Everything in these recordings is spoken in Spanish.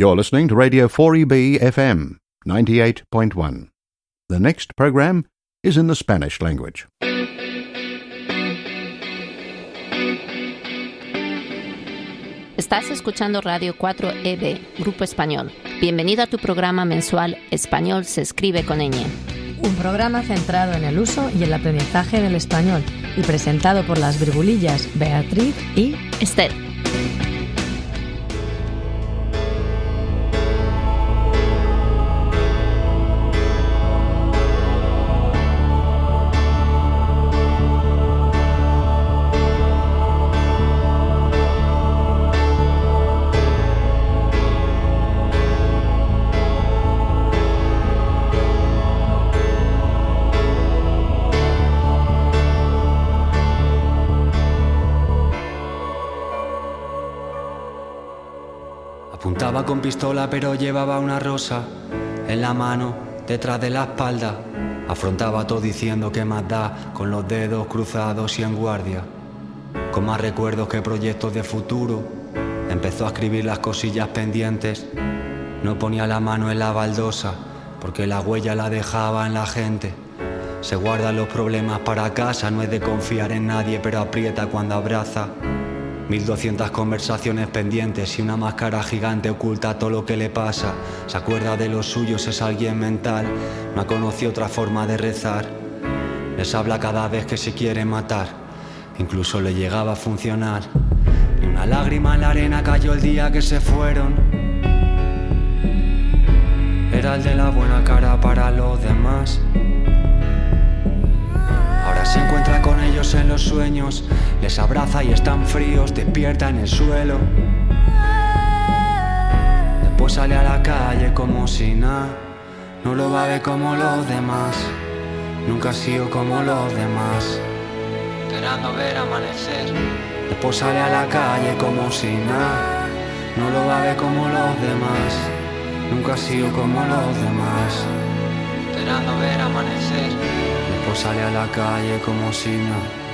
You're listening to Radio 4EB FM 98.1. The next program is in the Spanish language. Estás escuchando Radio 4EB, Grupo Español. Bienvenido a tu programa mensual Español se escribe con ñ. Un programa centrado en el uso y el aprendizaje del español y presentado por las virgulillas Beatriz y Esther. Con pistola pero llevaba una rosa en la mano, detrás de la espalda. Afrontaba todo diciendo que más da, con los dedos cruzados y en guardia. Con más recuerdos que proyectos de futuro, empezó a escribir las cosillas pendientes. No ponía la mano en la baldosa, porque la huella la dejaba en la gente. Se guardan los problemas para casa, no es de confiar en nadie, pero aprieta cuando abraza. 1200 conversaciones pendientes y una máscara gigante oculta todo lo que le pasa. Se acuerda de los suyos, es alguien mental. No ha conocido otra forma de rezar. Les habla cada vez que se quiere matar. Incluso le llegaba a funcionar. Y una lágrima en la arena cayó el día que se fueron. Era el de la buena cara para los demás. Ahora se encuentra con ellos en los sueños, les abraza y están fríos, despierta en el suelo. Después sale a la calle como si nada, no lo va a ver como los demás, nunca ha sido como los demás, esperando ver amanecer. Después sale a la calle como si nada, no lo va a ver como los demás, nunca ha sido como los demás, esperando ver amanecer. Sale a la calle como si. No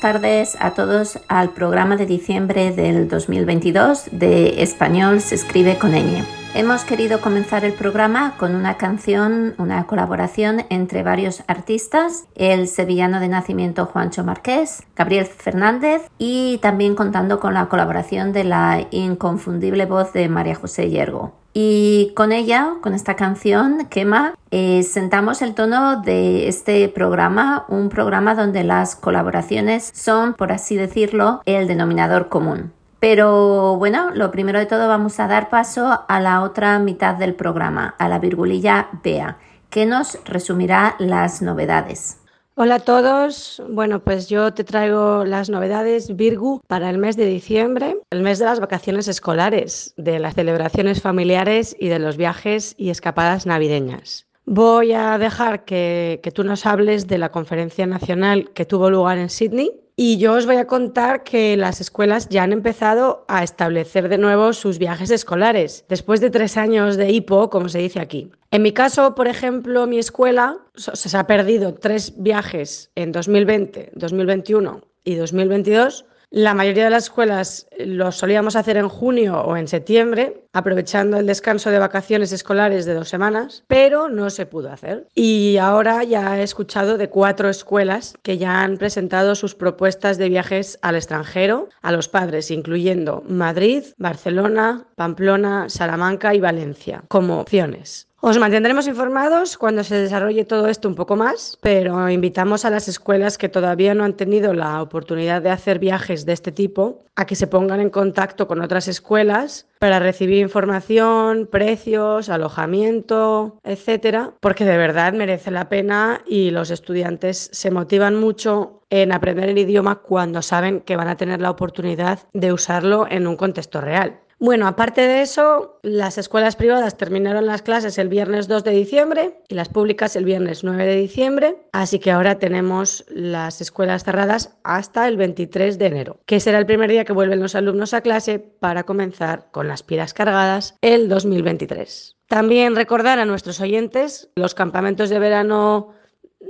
buenas tardes a todos al programa de diciembre del 2022 de Español se escribe con ñ. Hemos querido comenzar el programa con una canción, una colaboración entre varios artistas, el sevillano de nacimiento Juancho Marqués, Gabriel Fernández y también contando con la colaboración de la inconfundible voz de María José Yergo. Y con ella, con esta canción, Quema, eh, sentamos el tono de este programa, un programa donde las colaboraciones son, por así decirlo, el denominador común. Pero bueno, lo primero de todo vamos a dar paso a la otra mitad del programa, a la virgulilla Bea, que nos resumirá las novedades. Hola a todos. Bueno, pues yo te traigo las novedades Virgu para el mes de diciembre, el mes de las vacaciones escolares, de las celebraciones familiares y de los viajes y escapadas navideñas. Voy a dejar que, que tú nos hables de la conferencia nacional que tuvo lugar en Sydney y yo os voy a contar que las escuelas ya han empezado a establecer de nuevo sus viajes escolares, después de tres años de hipo, como se dice aquí. En mi caso, por ejemplo, mi escuela se ha perdido tres viajes en 2020, 2021 y 2022 la mayoría de las escuelas lo solíamos hacer en junio o en septiembre, aprovechando el descanso de vacaciones escolares de dos semanas, pero no se pudo hacer. Y ahora ya he escuchado de cuatro escuelas que ya han presentado sus propuestas de viajes al extranjero a los padres, incluyendo Madrid, Barcelona, Pamplona, Salamanca y Valencia, como opciones. Os mantendremos informados cuando se desarrolle todo esto un poco más, pero invitamos a las escuelas que todavía no han tenido la oportunidad de hacer viajes de este tipo a que se pongan en contacto con otras escuelas para recibir información, precios, alojamiento, etcétera, porque de verdad merece la pena y los estudiantes se motivan mucho en aprender el idioma cuando saben que van a tener la oportunidad de usarlo en un contexto real. Bueno, aparte de eso, las escuelas privadas terminaron las clases el viernes 2 de diciembre y las públicas el viernes 9 de diciembre, así que ahora tenemos las escuelas cerradas hasta el 23 de enero, que será el primer día que vuelven los alumnos a clase para comenzar con las pilas cargadas el 2023. También recordar a nuestros oyentes los campamentos de verano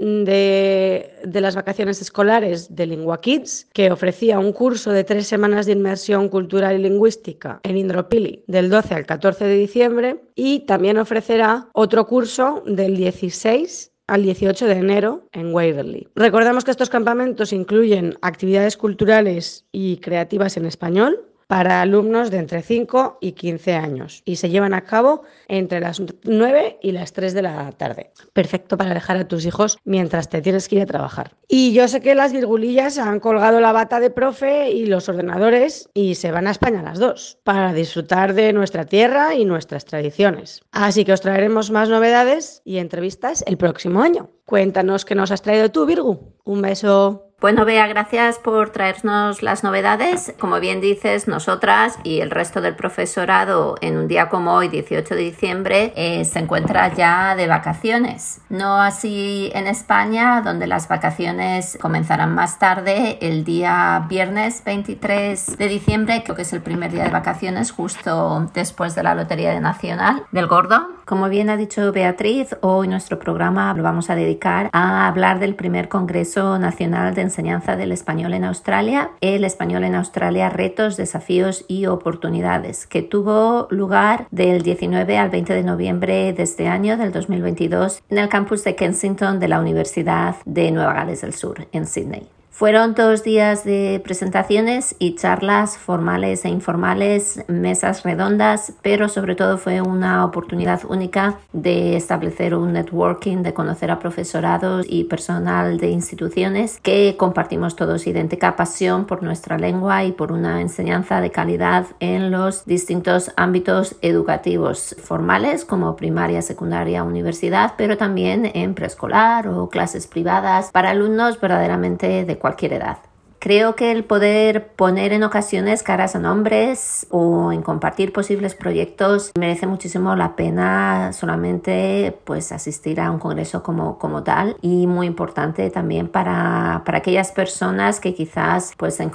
de, las vacaciones escolares de Lingua Kids, que ofrecía un curso de tres semanas de inmersión cultural y lingüística en Indropili del 12 al 14 de diciembre y también ofrecerá otro curso del 16 al 18 de enero en Waverley. Recordamos que estos campamentos incluyen actividades culturales y creativas en español, para alumnos de entre 5 y 15 años y se llevan a cabo entre las 9 y las 3 de la tarde. Perfecto para dejar a tus hijos mientras te tienes que ir a trabajar. Y yo sé que las virgulillas han colgado la bata de profe y los ordenadores y se van a España las dos para disfrutar de nuestra tierra y nuestras tradiciones. Así que os traeremos más novedades y entrevistas el próximo año. Cuéntanos qué nos has traído tú, Virgu. Un beso. Bueno, Bea, gracias por traernos las novedades. Como bien dices, nosotras y el resto del profesorado en un día como hoy, 18 de diciembre, eh, se encuentra ya de vacaciones. No así en España, donde las vacaciones comenzarán más tarde, el día viernes 23 de diciembre, creo que es el primer día de vacaciones, justo después de la Lotería Nacional del Gordo. Como bien ha dicho Beatriz, hoy nuestro programa lo vamos a dedicar a hablar del primer Congreso Nacional de enseñanza del español en Australia, el español en Australia, retos, desafíos y oportunidades, que tuvo lugar del 19 al 20 de noviembre de este año, del 2022, en el campus de Kensington de la Universidad de Nueva Gales del Sur, en Sydney. Fueron dos días de presentaciones y charlas formales e informales, mesas redondas, pero sobre todo fue una oportunidad única de establecer un networking, de conocer a profesorados y personal de instituciones que compartimos todos idéntica pasión por nuestra lengua y por una enseñanza de calidad en los distintos ámbitos educativos formales como primaria, secundaria, universidad, pero también en preescolar o clases privadas para alumnos verdaderamente de cualquier cualquier edad. Creo que el poder poner en ocasiones caras a nombres o en compartir posibles proyectos merece muchísimo la pena solamente pues asistir a un congreso como, como tal y muy importante también para, para aquellas personas que quizás pues se,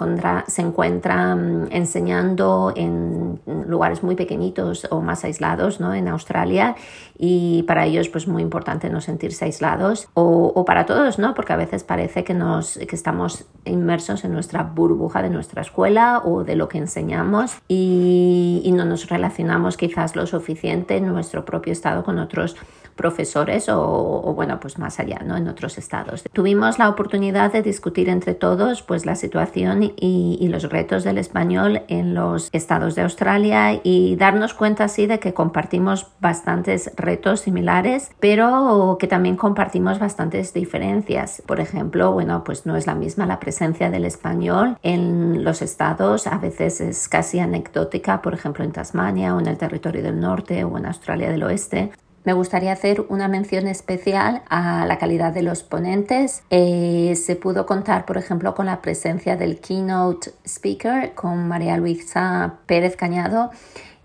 se encuentran enseñando en lugares muy pequeñitos o más aislados ¿no? en Australia y para ellos pues muy importante no sentirse aislados o, o para todos, ¿no? porque a veces parece que, nos, que estamos inmersos inmersos en nuestra burbuja de nuestra escuela o de lo que enseñamos y, y no nos relacionamos quizás lo suficiente en nuestro propio estado con otros profesores o, bueno, pues más allá, ¿no? En otros estados. Tuvimos la oportunidad de discutir entre todos pues la situación y, y, los retos del español en los estados de Australia y darnos cuenta así de que compartimos bastantes retos similares, pero que también compartimos bastantes diferencias. Por ejemplo, bueno, pues no es la misma la presencia del español en los estados, a veces es casi anecdótica, por ejemplo en Tasmania o en el territorio del norte o en Australia del oeste, me gustaría hacer una mención especial a la calidad de los ponentes. Eh, se pudo contar, por ejemplo, con la presencia del keynote speaker, con María Luisa Pérez Cañado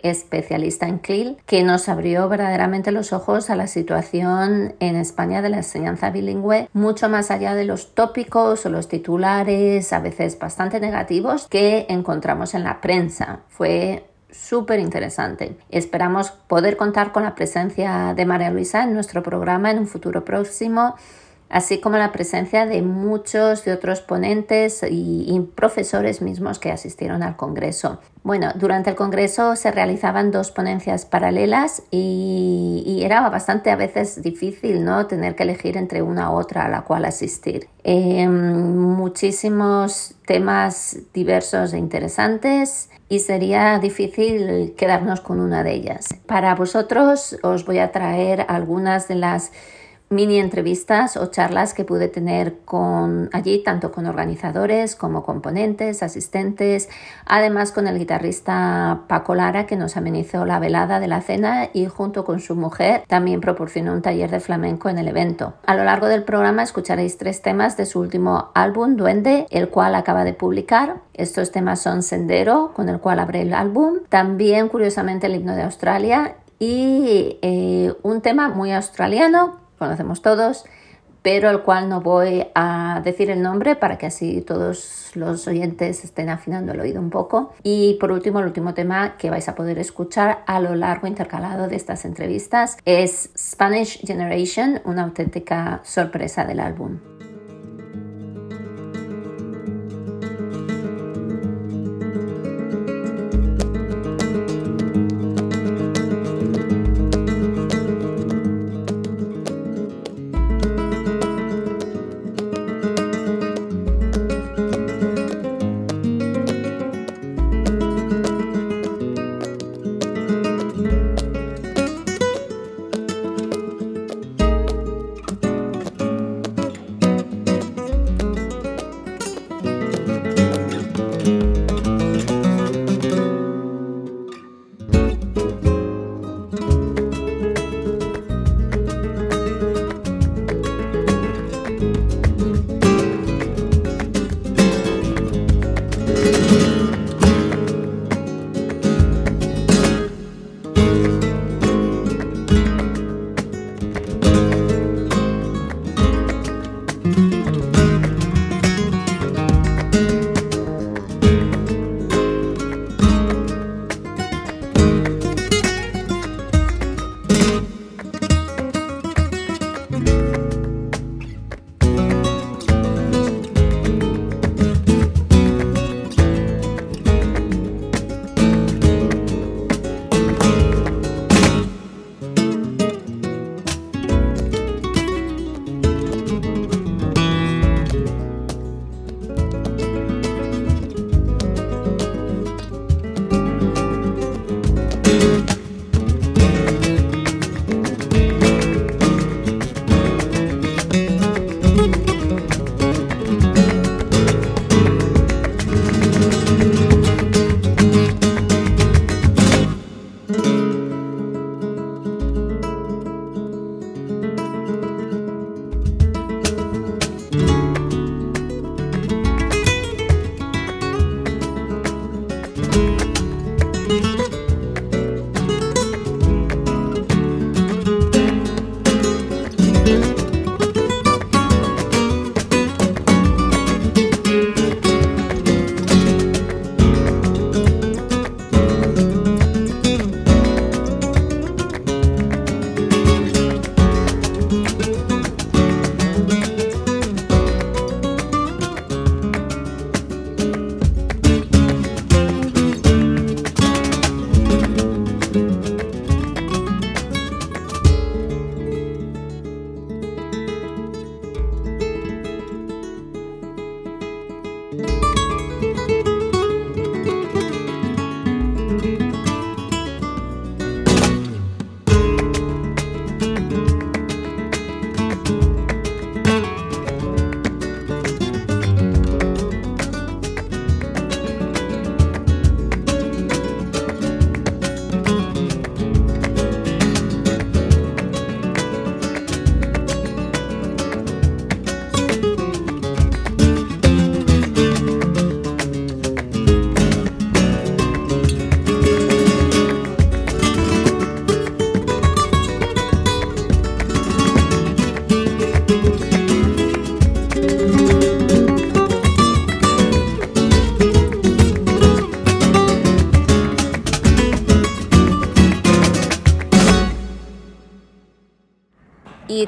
especialista en CLIL, que nos abrió verdaderamente los ojos a la situación en España de la enseñanza bilingüe, mucho más allá de los tópicos o los titulares, a veces bastante negativos, que encontramos en la prensa. Fue súper interesante. Esperamos poder contar con la presencia de María Luisa en nuestro programa en un futuro próximo, así como la presencia de muchos de otros ponentes y, profesores mismos que asistieron al Congreso. Bueno, durante el Congreso se realizaban dos ponencias paralelas y, era bastante a veces difícil ¿no? tener que elegir entre una u otra a la cual asistir. Em, muchísimos temas diversos e interesantes y sería difícil quedarnos con una de ellas. Para vosotros os voy a traer algunas de las mini entrevistas o charlas que pude tener con allí, tanto con organizadores como componentes, asistentes, además con el guitarrista Paco Lara que nos amenizó la velada de la cena y junto con su mujer también proporcionó un taller de flamenco en el evento. A lo largo del programa escucharéis tres temas de su último álbum, Duende, el cual acaba de publicar. Estos temas son Sendero, con el cual abre el álbum, también curiosamente el himno de Australia y eh, un tema muy australiano conocemos todos, pero el cual no voy a decir el nombre para que así todos los oyentes estén afinando el oído un poco. Y por último, el último tema que vais a poder escuchar a lo largo intercalado de estas entrevistas es Spanish Generation, una auténtica sorpresa del álbum.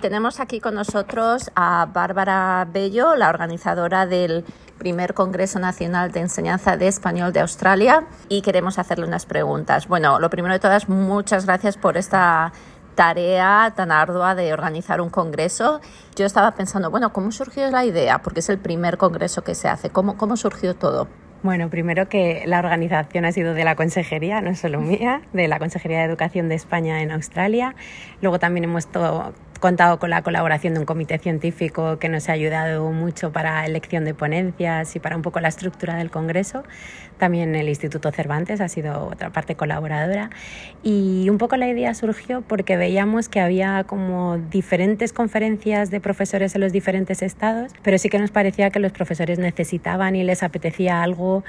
Tenemos aquí con nosotros a Bárbara Bello, la organizadora del primer Congreso Nacional de Enseñanza de Español de Australia y queremos hacerle unas preguntas. Bueno, lo primero de todas, muchas gracias por esta tarea tan ardua de organizar un congreso. Yo estaba pensando, bueno, ¿cómo surgió la idea? Porque es el primer congreso que se hace. ¿Cómo, cómo surgió todo? Bueno, primero que la organización ha sido de la Consejería, no solo mía, de la Consejería de Educación de España en Australia. Luego también hemos contado con la colaboración de un comité científico que nos ha ayudado mucho para elección de ponencias y para un poco la estructura del Congreso. También el Instituto Cervantes ha sido otra parte colaboradora. Y un poco la idea surgió porque veíamos que había como diferentes conferencias de profesores en los diferentes estados, pero sí que nos parecía que los profesores necesitaban y les apetecía algo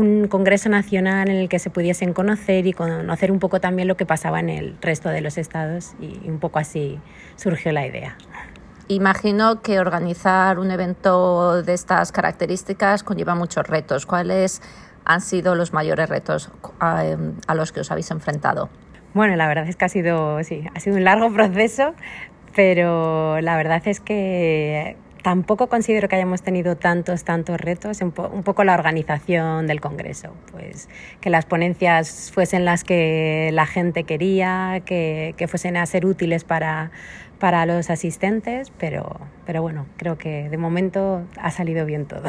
un congreso nacional en el que se pudiesen conocer y conocer un poco también lo que pasaba en el resto de los estados y un poco así surgió la idea. Imagino que organizar un evento de estas características conlleva muchos retos. ¿Cuáles han sido los mayores retos a, a los que os habéis enfrentado? Bueno, la verdad es que ha sido, sí, ha sido un largo proceso, pero la verdad es que Tampoco considero que hayamos tenido tantos, tantos retos, un, poco la organización del Congreso, pues que las ponencias fuesen las que la gente quería, que, que fuesen a ser útiles para, para los asistentes, pero, pero bueno, creo que de momento ha salido bien todo.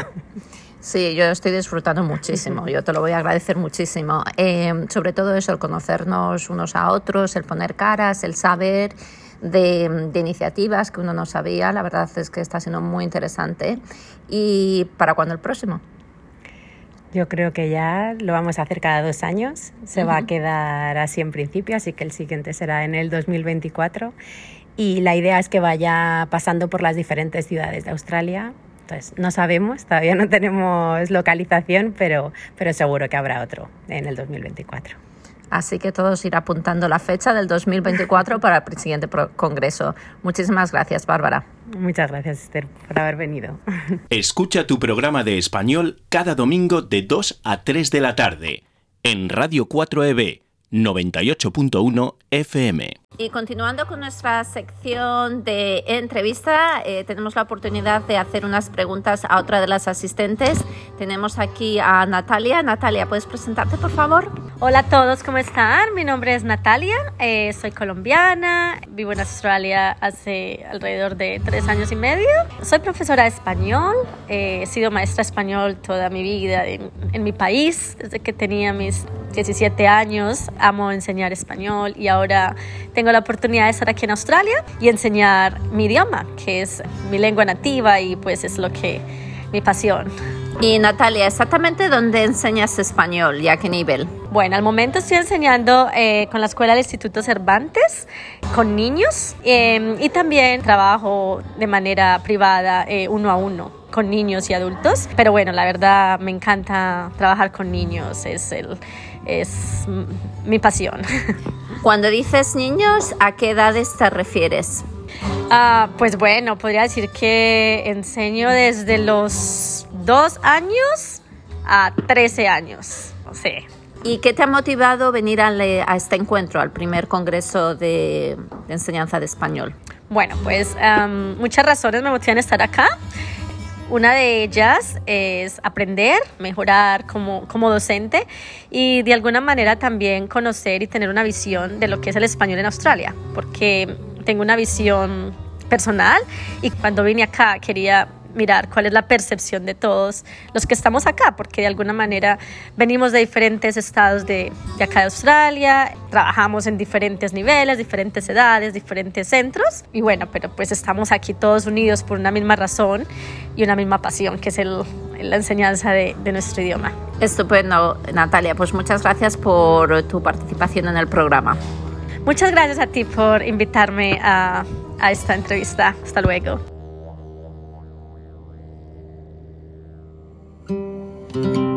Sí, yo estoy disfrutando muchísimo, yo te lo voy a agradecer muchísimo. Eh, sobre todo eso, el conocernos unos a otros, el poner caras, el saber de, iniciativas que uno no sabía. La verdad es que está siendo muy interesante. ¿Y para cuándo el próximo? Yo creo que ya lo vamos a hacer cada dos años. Se va a quedar así en principio, así que el siguiente será en el 2024. Y la idea es que vaya pasando por las diferentes ciudades de Australia. Entonces, no sabemos, todavía no tenemos localización, pero, pero seguro que habrá otro en el 2024. Así que todos ir apuntando la fecha del 2024 para el siguiente congreso. Muchísimas gracias, Bárbara. Muchas gracias, Esther, por haber venido. Escucha tu programa de español cada domingo de 2 a 3 de la tarde en Radio 4EB 98.1 FM. Y continuando con nuestra sección de entrevista, eh, tenemos la oportunidad de hacer unas preguntas a otra de las asistentes. Tenemos aquí a Natalia. Natalia, ¿puedes presentarte, por favor? Hola a todos, ¿cómo están? Mi nombre es Natalia, eh, soy colombiana, vivo en Australia hace alrededor de tres años y medio. Soy profesora de español, eh, he sido maestra español toda mi vida en, en mi país, desde que tenía mis 17 años. Amo enseñar español y ahora tengo la oportunidad de estar aquí en Australia y enseñar mi idioma, que es mi lengua nativa y pues es lo que mi pasión. Y Natalia, exactamente dónde enseñas español y a qué nivel? Bueno, al momento estoy enseñando eh, con la escuela del Instituto Cervantes, con niños, em, y también trabajo de manera privada, eh, uno a uno, con niños y adultos. Pero bueno, la verdad me encanta trabajar con niños, es, el, es mi pasión. Cuando dices niños, ¿a qué edades te refieres? Ah, pues bueno, podría decir que enseño desde los dos años a 13 años. Sí. ¿Y qué te ha motivado venir a, este encuentro, al primer congreso de, enseñanza de español? Bueno, pues muchas razones me motivan a estar acá. Una de ellas es aprender, mejorar como, como docente y de alguna manera también conocer y tener una visión de lo que es el español en Australia, porque tengo una visión personal y cuando vine acá quería mirar cuál es la percepción de todos los que estamos acá, porque de alguna manera venimos de diferentes estados de, de, acá de Australia, trabajamos en diferentes niveles, diferentes edades, diferentes centros, y bueno, pero pues estamos aquí todos unidos por una misma razón y una misma pasión, que es el, la enseñanza de, de nuestro idioma. Estupendo, Natalia, pues muchas gracias por tu participación en el programa. Muchas gracias a ti por invitarme a, a esta entrevista. Hasta luego. thank you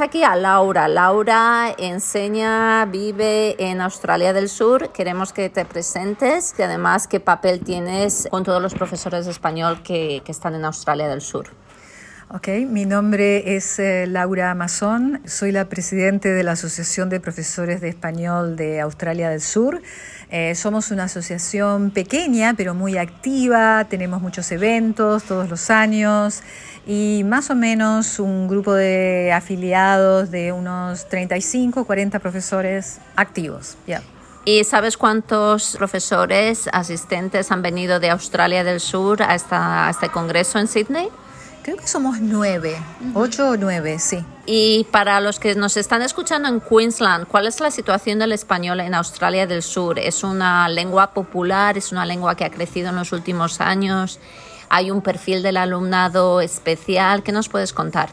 aquí a Laura. Laura enseña, vive en Australia del Sur. Queremos que te presentes y además qué papel tienes con todos los profesores de español que están en Australia del Sur. Ok, mi nombre es eh, Laura Amazón, soy la presidente de la Asociación de Profesores de Español de Australia del Sur. Eh, somos una asociación pequeña pero muy activa, tenemos muchos eventos todos los años y más o menos un grupo de afiliados de unos 35 40 profesores activos. ¿Y sabes cuántos profesores asistentes han venido de Australia del Sur a, esta, a este congreso en Sydney? Creo que somos nueve, ocho o nueve, sí. Y para los que nos están escuchando en Queensland, ¿cuál es la situación del español en Australia del Sur? ¿Es una lengua popular? ¿Es una lengua que ha crecido en los últimos años? ¿Hay un perfil del alumnado especial? ¿Qué nos puedes contar?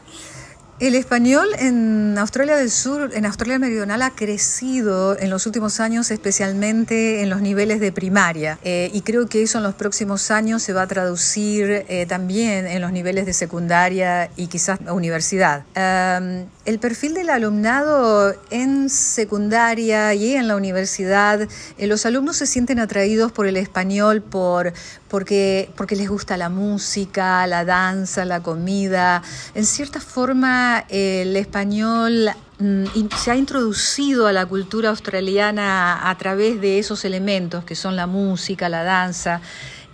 El español en Australia del Sur, en Australia Meridional, ha crecido en los últimos años, especialmente en los niveles de primaria. Eh, y creo que eso en los próximos años se va a traducir eh, también en los niveles de secundaria y quizás universidad. el perfil del alumnado en secundaria y en la universidad, eh, los alumnos se sienten atraídos por el español por, porque, porque les gusta la música, la danza, la comida. En cierta forma, el español mm, se ha introducido a la cultura australiana a través de esos elementos que son la música, la danza.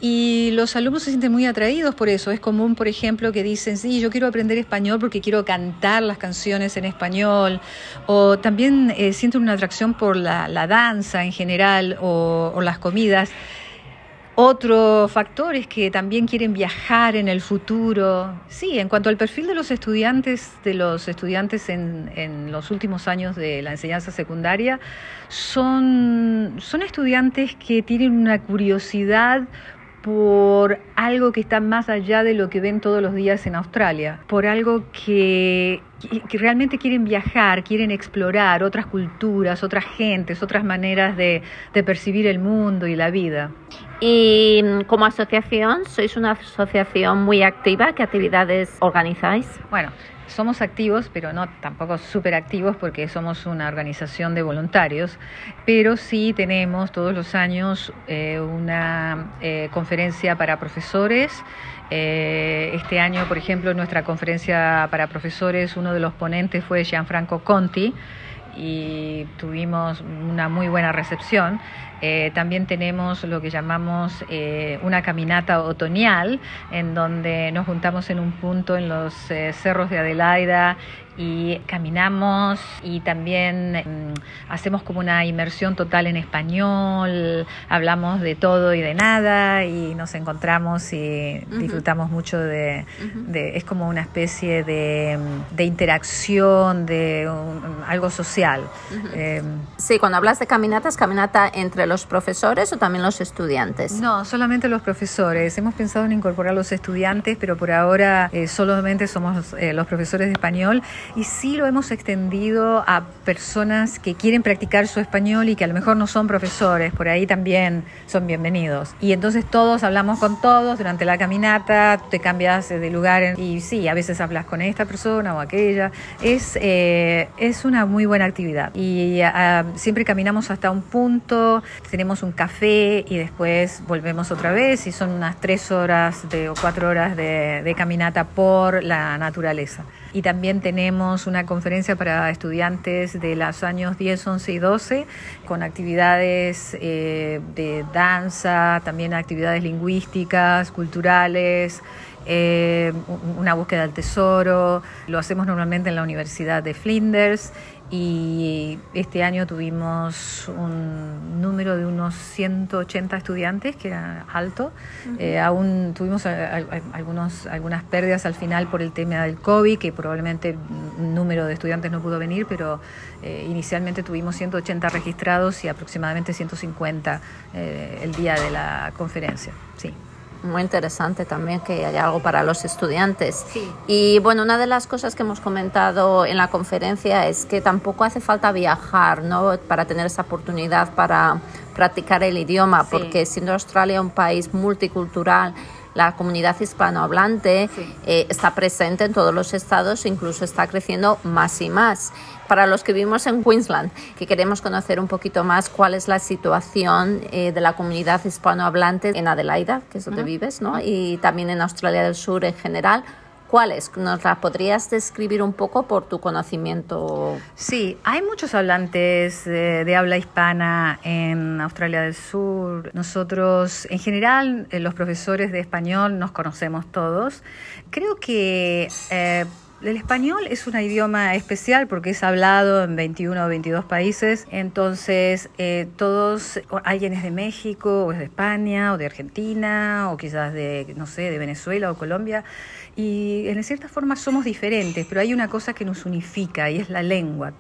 Y los alumnos se sienten muy atraídos por eso. Es común, por ejemplo, que dicen, sí, yo quiero aprender español porque quiero cantar las canciones en español. O también eh, sienten una atracción por la, danza en general o las comidas. Otro factor es que también quieren viajar en el futuro. Sí, en cuanto al perfil de los estudiantes, de los estudiantes en, en los últimos años de la enseñanza secundaria, son, son estudiantes que tienen una curiosidad por algo que está más allá de lo que ven todos los días en Australia, por algo que, que, realmente quieren viajar, quieren explorar otras culturas, otras gentes, otras maneras de, de percibir el mundo y la vida. Y mm, como asociación, sois una asociación muy activa. ¿Qué actividades organizáis? Bueno, somos activos, pero no tampoco súper activos porque somos una organización de voluntarios, pero sí tenemos todos los años eh, una eh, conferencia para profesores. Eh, este año, por ejemplo, en nuestra conferencia para profesores, uno de los ponentes fue Gianfranco Conti y tuvimos una muy buena recepción. Eh, también tenemos lo que llamamos eh, una caminata otoñal, en donde nos juntamos en un punto en los eh, cerros de Adelaida y caminamos y también mm, hacemos como una inmersión total en español, hablamos de todo y de nada y nos encontramos y disfrutamos mucho de, es como una especie de, mm, interacción, de algo social. Em, sí, cuando hablas de caminatas, caminata entre los profesores o también los estudiantes? No, solamente los profesores. Hemos pensado en incorporar los estudiantes, pero por ahora eh, solamente somos eh, los profesores de español y sí lo hemos extendido a personas que quieren practicar su español y que a lo mejor no son profesores, por ahí también son bienvenidos. Y entonces todos hablamos con todos durante la caminata, te cambias de lugar y sí, a veces hablas con esta persona o aquella. Es, eh, es una muy buena actividad y ah, siempre caminamos hasta un punto, tenemos un café y después volvemos otra vez y son unas tres horas de, o cuatro horas de, caminata por la naturaleza y también tenemos una conferencia para estudiantes de los años 10, 11 y 12 con actividades eh, de danza, también actividades lingüísticas, culturales. Eh, una búsqueda del tesoro, lo hacemos normalmente en la Universidad de Flinders y este año tuvimos un número de unos 180 estudiantes, que era alto. Eh, aún tuvimos algunos, algunas pérdidas al final por el tema del COVID, que probablemente un número de estudiantes no pudo venir, pero eh, inicialmente tuvimos 180 registrados y aproximadamente 150 eh, el día de la conferencia. Sí muy interesante también que haya algo para los estudiantes. Y bueno, una de las cosas que hemos comentado en la conferencia es que tampoco hace falta viajar, ¿no? Para tener esa oportunidad para practicar el idioma, porque siendo Australia un país multicultural, la comunidad hispanohablante eh, está presente en todos los estados, incluso está creciendo más y más. Para los que vivimos en Queensland, que queremos conocer un poquito más cuál es la situación eh, de la comunidad hispanohablante en Adelaida, que es donde vives, ¿no? y también en Australia del Sur en general, ¿Cuáles? ¿Nos las podrías describir un poco por tu conocimiento? Sí, hay muchos hablantes de, de habla hispana en Australia del Sur. Nosotros, en general, eh, los profesores de español nos conocemos todos. Creo que eh, el español es un idioma especial porque es hablado en 21 o 22 países, entonces eh, todos, alguien es de México, o es de España, o de Argentina, o quizás de, no sé, de Venezuela o Colombia, y en cierta forma somos diferentes, pero hay una cosa que nos unifica y es la lengua.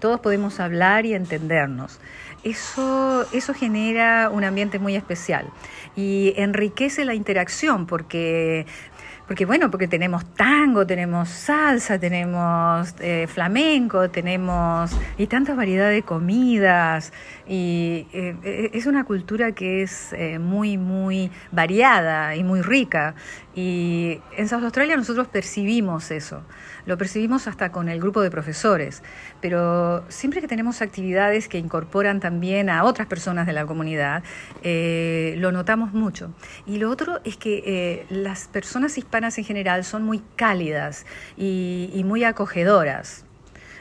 Todos podemos hablar y entendernos. Eso, eso genera un ambiente muy especial y enriquece la interacción porque porque bueno, porque tenemos tango, tenemos salsa, tenemos eh, flamenco, tenemos y tanta variedad de comidas y eh, es una cultura que es eh, muy muy variada y muy rica y en South Australia nosotros percibimos eso, lo percibimos hasta con el grupo de profesores, pero siempre que tenemos actividades que incorporan también a otras personas de la comunidad, eh, lo notamos mucho. Y lo otro es que eh, las personas hispanas en general son muy cálidas y, muy acogedoras.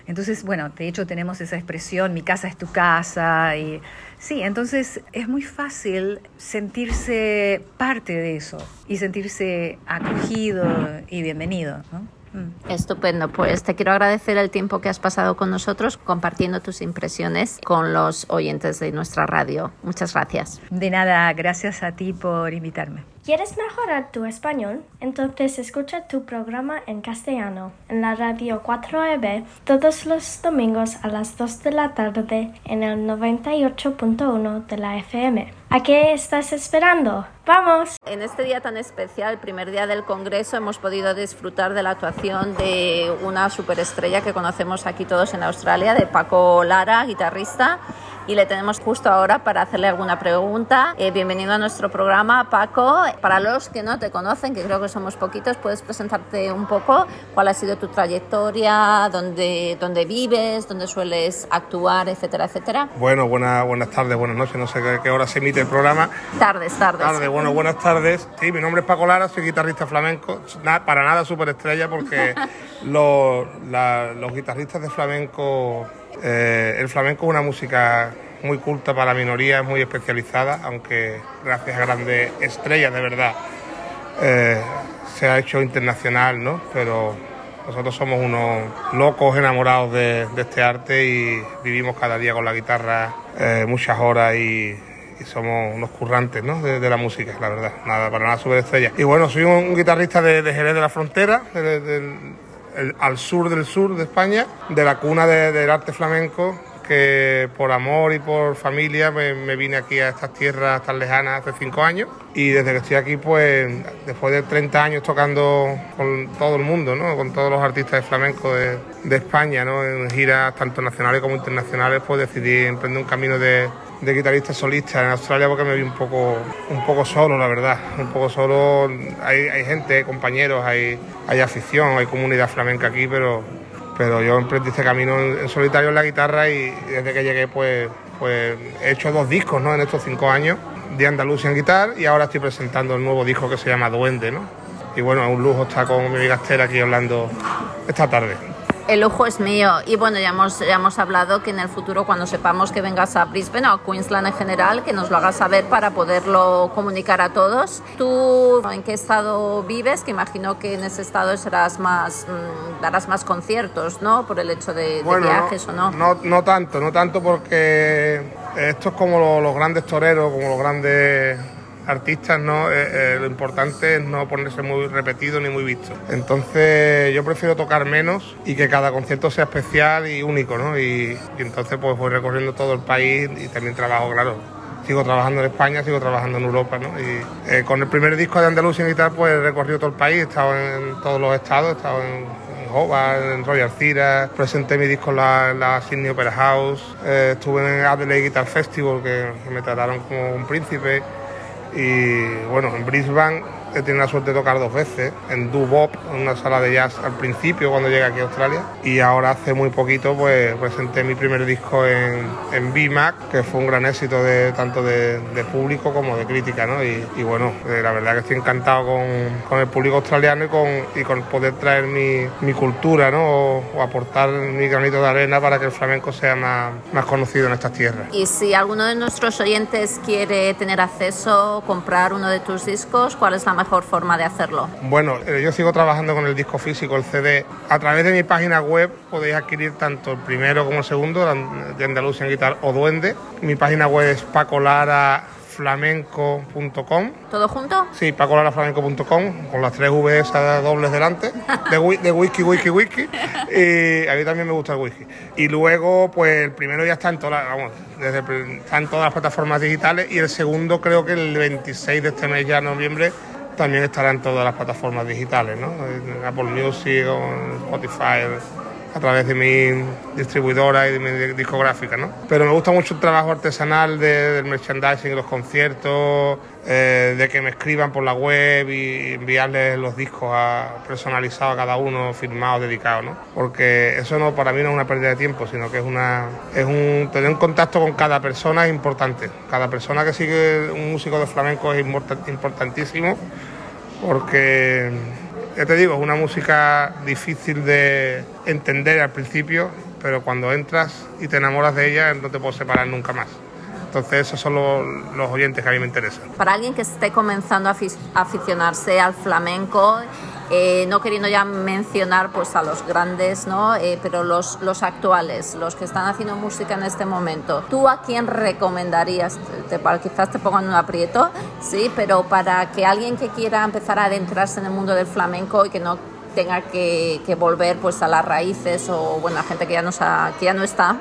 Entonces, bueno, de hecho tenemos esa expresión, mi casa es tu casa, y sí, entonces es muy fácil sentirse parte de eso y sentirse acogido y bienvenido. ¿no? Mm. Estupendo, pues te quiero agradecer el tiempo que has pasado con nosotros compartiendo tus impresiones con los oyentes de nuestra radio. Muchas gracias. De nada, gracias a ti por invitarme. ¿Quieres mejorar tu español? Entonces escucha tu programa en castellano en la radio 4EB todos los domingos a las 2 de la tarde en el 98.1 de la FM. ¿A qué estás esperando? ¡Vamos! En este día tan especial, primer día del Congreso, hemos podido disfrutar de la actuación de una superestrella que conocemos aquí todos en Australia, de Paco Lara, guitarrista y le tenemos justo ahora para hacerle alguna pregunta. Eh, bienvenido a nuestro programa, Paco. Para los que no te conocen, que creo que somos poquitos, puedes presentarte un poco cuál ha sido tu trayectoria, dónde, dónde vives, dónde sueles actuar, etcétera, etcétera. Bueno, buena, buenas tardes, buenas noches, no sé qué, qué hora se emite el programa. Tardes, tardes. Tarde, bueno, buenas tardes. Sí, mi nombre es Paco Lara, soy guitarrista flamenco, Na- para nada superestrella porque los, la- los guitarristas de flamenco, eh, el flamenco es una música muy culta para la minoría, es muy especializada, aunque gracias a grandes estrellas de verdad eh, se ha hecho internacional, ¿no? Pero nosotros somos unos locos enamorados de, este arte y vivimos cada día con la guitarra eh, muchas horas y, somos unos currantes ¿no? de, la música, la verdad. Nada, para nada superestrella. Y bueno, soy un guitarrista de, de Jerez de la Frontera, al sur del sur de España, de la cuna de- del arte flamenco que por amor y por familia me, me vine aquí a estas tierras tan lejanas hace cinco años y desde que estoy aquí pues después de 30 años tocando con todo el mundo, ¿no? con todos los artistas de flamenco de, de España ¿no? en giras tanto nacionales como internacionales pues decidí emprender un camino de, de guitarrista solista en Australia porque me vi un poco, un poco solo, la verdad. Un poco solo. Hay, hay gente, hay compañeros, hay, hay afición, hay comunidad flamenca aquí, pero, pero yo emprendí este camino en, en solitario en la guitarra y desde que llegué pues, pues he hecho dos discos ¿no? en estos cinco años de Andalusian Guitar y ahora estoy presentando el nuevo disco que se llama Duende. ¿no? Y bueno, es un lujo estar con mi amiga Esther aquí hablando esta tarde. El lujo es mío y bueno, ya hemos, ya hemos hablado que en el futuro cuando sepamos que vengas a Brisbane o a Queensland en general, que nos lo hagas saber para poderlo comunicar a todos. ¿Tú en qué estado vives? Que imagino que en ese estado serás más, mm, darás más conciertos, ¿no? Por el hecho de, de Bueno, viajes o no. No, no tanto, no tanto porque esto es como lo- los, grandes toreros, como los grandes artistas, ¿no? Eh, eh, lo importante es no ponerse muy repetido ni muy visto. Entonces yo prefiero tocar menos y que cada concierto sea especial y único, ¿no? Y, y entonces pues voy recorriendo todo el país y también trabajo, claro, sigo trabajando en España, sigo trabajando en Europa, ¿no? Y eh, con el primer disco de Andalucía Guitar, pues he recorrido todo el país, he estado en, todos los estados, he estado en, en Hobart, en Royal Cira, presenté mi disco en la, en la Sydney Opera House, eh, estuve en el Adelaide Guitar Festival, que me trataron como un príncipe, y bueno, en Brisbane he tenido la suerte de tocar dos veces en Dubop, en una sala de jazz al principio cuando llegué aquí a Australia y ahora hace muy poquito pues presenté mi primer disco en, en BMAC que fue un gran éxito de tanto de, de público como de crítica ¿no? y, y bueno, eh, la verdad que estoy encantado con, con el público australiano y con, y con poder traer mi, mi cultura ¿no? o, o aportar mi granito de arena para que el flamenco sea más, más conocido en estas tierras. Y si alguno de nuestros oyentes quiere tener acceso, comprar uno de tus discos, ¿cuál es la mejor forma de hacerlo? Bueno, eh, yo sigo trabajando con el disco físico, el CD. A través de mi página web podéis adquirir tanto el primero como el segundo, de Andalusian Guitar o Duende. Mi página web es pacolaraflamenco.com. ¿Todo junto? Sí, pacolaraflamenco.com, con las tres V esas dobles delante, de, de whisky, whisky, whisky. Y a mí también me gusta el whisky. Y luego, pues el primero ya está en todas, vamos, desde, está en todas las plataformas digitales y el segundo creo que el 26 de este mes ya, noviembre, también estará en todas las plataformas digitales, ¿no? Apple Music Spotify, a través de mi distribuidora y de mi discográfica, ¿no? Pero me gusta mucho el trabajo artesanal de- del merchandising, los conciertos, eh, de que me escriban por la web y enviarles los discos personalizados a cada uno, firmados, dedicados, ¿no? Porque eso no, para mí no es una pérdida de tiempo, sino que es una, es un, tener un contacto con cada persona es importante. Cada persona que sigue un músico de flamenco es importa- importantísimo porque ya te digo, es una música difícil de entender al principio, pero cuando entras y te enamoras de ella no te puedes separar nunca más. Entonces esos son los, los oyentes que a mí me interesan. Para alguien que esté comenzando a afic- aficionarse al flamenco, eh, no queriendo ya mencionar pues a los grandes, ¿no? Eh, pero los, los actuales, los que están haciendo música en este momento, ¿tú a quién recomendarías? Te, te- quizás te pongan un aprieto, sí, pero para que alguien que quiera empezar a adentrarse en el mundo del flamenco y que no tenga que, que volver pues a las raíces o bueno a gente que ya no, sa- que ya no está,